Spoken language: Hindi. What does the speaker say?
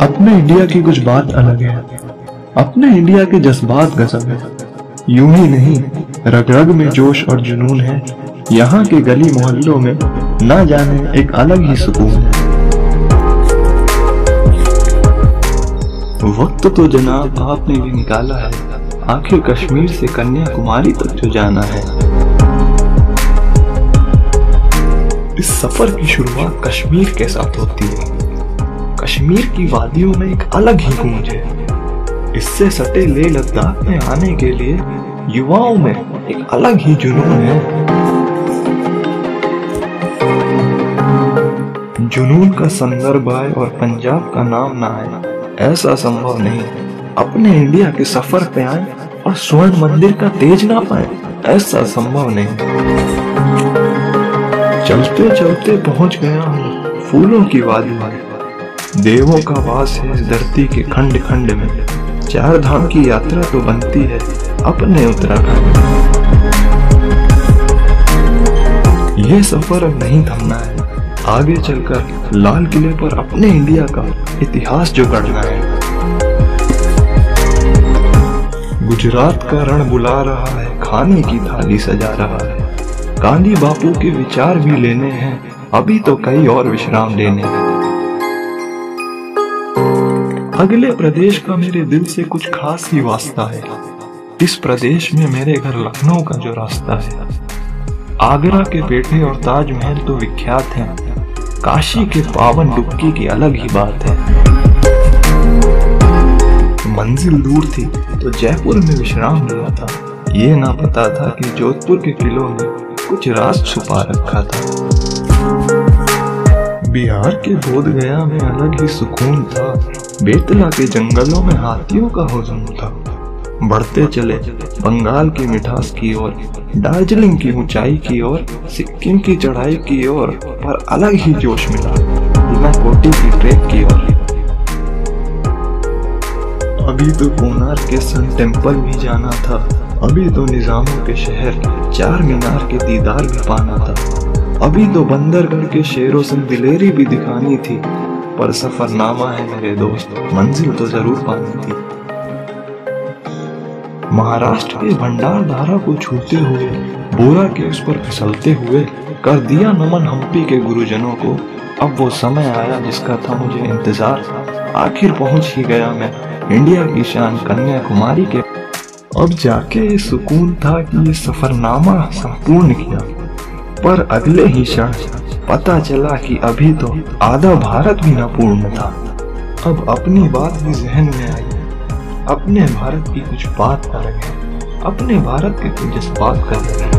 अपने इंडिया की कुछ बात अलग है। अपने इंडिया के जज्बात गजब है। यूँ ही नहीं रग रग में जोश और जुनून है। यहाँ के गली मोहल्लों में ना जाने एक अलग ही सुकून है। वक्त तो जनाब आपने भी निकाला है। आखिर कश्मीर से कन्याकुमारी तक जो जाना है। इस सफ़र की शुरुआत कश्मीर के साथ होती है। कश्मीर की वादियों में एक अलग ही गूंज है। इससे सटे ले लद्दाख में आने के लिए युवाओं में एक अलग ही जुनून है। जुनून का संदर्भ आए और पंजाब का नाम ना आए। ऐसा संभव नहीं। अपने इंडिया के सफ़र पे आए और स्वर्ण मंदिर का तेज ना पाए। ऐसा संभव नहीं। चलते चलते पहुँच गया हूँ। फूलों की वादी में। देवों का वास है धरती के खंड खंड में। चार धाम की यात्रा तो बनती है अपने उत्तराखंड ये सफ़र अब नहीं थमना है। आगे चलकर लाल किले पर अपने इंडिया का इतिहास जो गढ़ना है। गुजरात का रण बुला रहा है, खाने की थाली सजा रहा है। गांधी बापू के विचार भी लेने हैं। अभी तो कई और विश्राम लेने हैं। अगले प्रदेश का मेरे दिल से कुछ खास ही वास्ता है। इस प्रदेश में मेरे घर लखनऊ का जो रास्ता है। आगरा के पेठे और ताजमहल तो विख्यात हैं। काशी के पावन डुबकी की अलग ही बात है। मंजिल दूर थी तो जयपुर में विश्राम लिया था। ये ना पता था कि जोधपुर के किलों में कुछ राज छुपा रखा था। बिहार के बोध गया में अलग ही सुकून था। बेतला के जंगलों में हाथियों का हुजूम था। बढ़ते चले बंगाल की मिठास की ओर, दार्जिलिंग की ऊंचाई की ओर, सिक्किम की चढ़ाई की ओर, पर अलग ही जोश मिला। बिना कोटी की ट्रेक की ओर। अभी तो कोनार के सन टेंपल भी जाना था। अभी तो निजामों के शहर चार मीनार के दीदार भी पाना था। अभी तो बंदरगढ़ के शेरों से दिलेरी भी दिखानी थी। पर सफरनामा है मेरे दोस्त, मंजिल तो ज़रूर पानी थी। महाराष्ट्र के भंडार धारा को छूते हुए, बोरा के उस पर फिसलते हुए, कर दिया नमन हम्पी के गुरुजनों को। अब वो समय आया जिसका था मुझे इंतज़ार। आखिर पहुँच ही गया मैं। इंडिया की शान कन्याकुमारी के अब जाके ये सुकून था कि ये सफरनामा संपूर्ण किया। पर अगले ही क्षण पता चला कि अभी तो आधा भारत भी न पूर्ण था। अब अपनी बात भी जहन में आई। अपने भारत की कुछ बात अलग है अपने भारत के कुछ जज्बात कर रहे।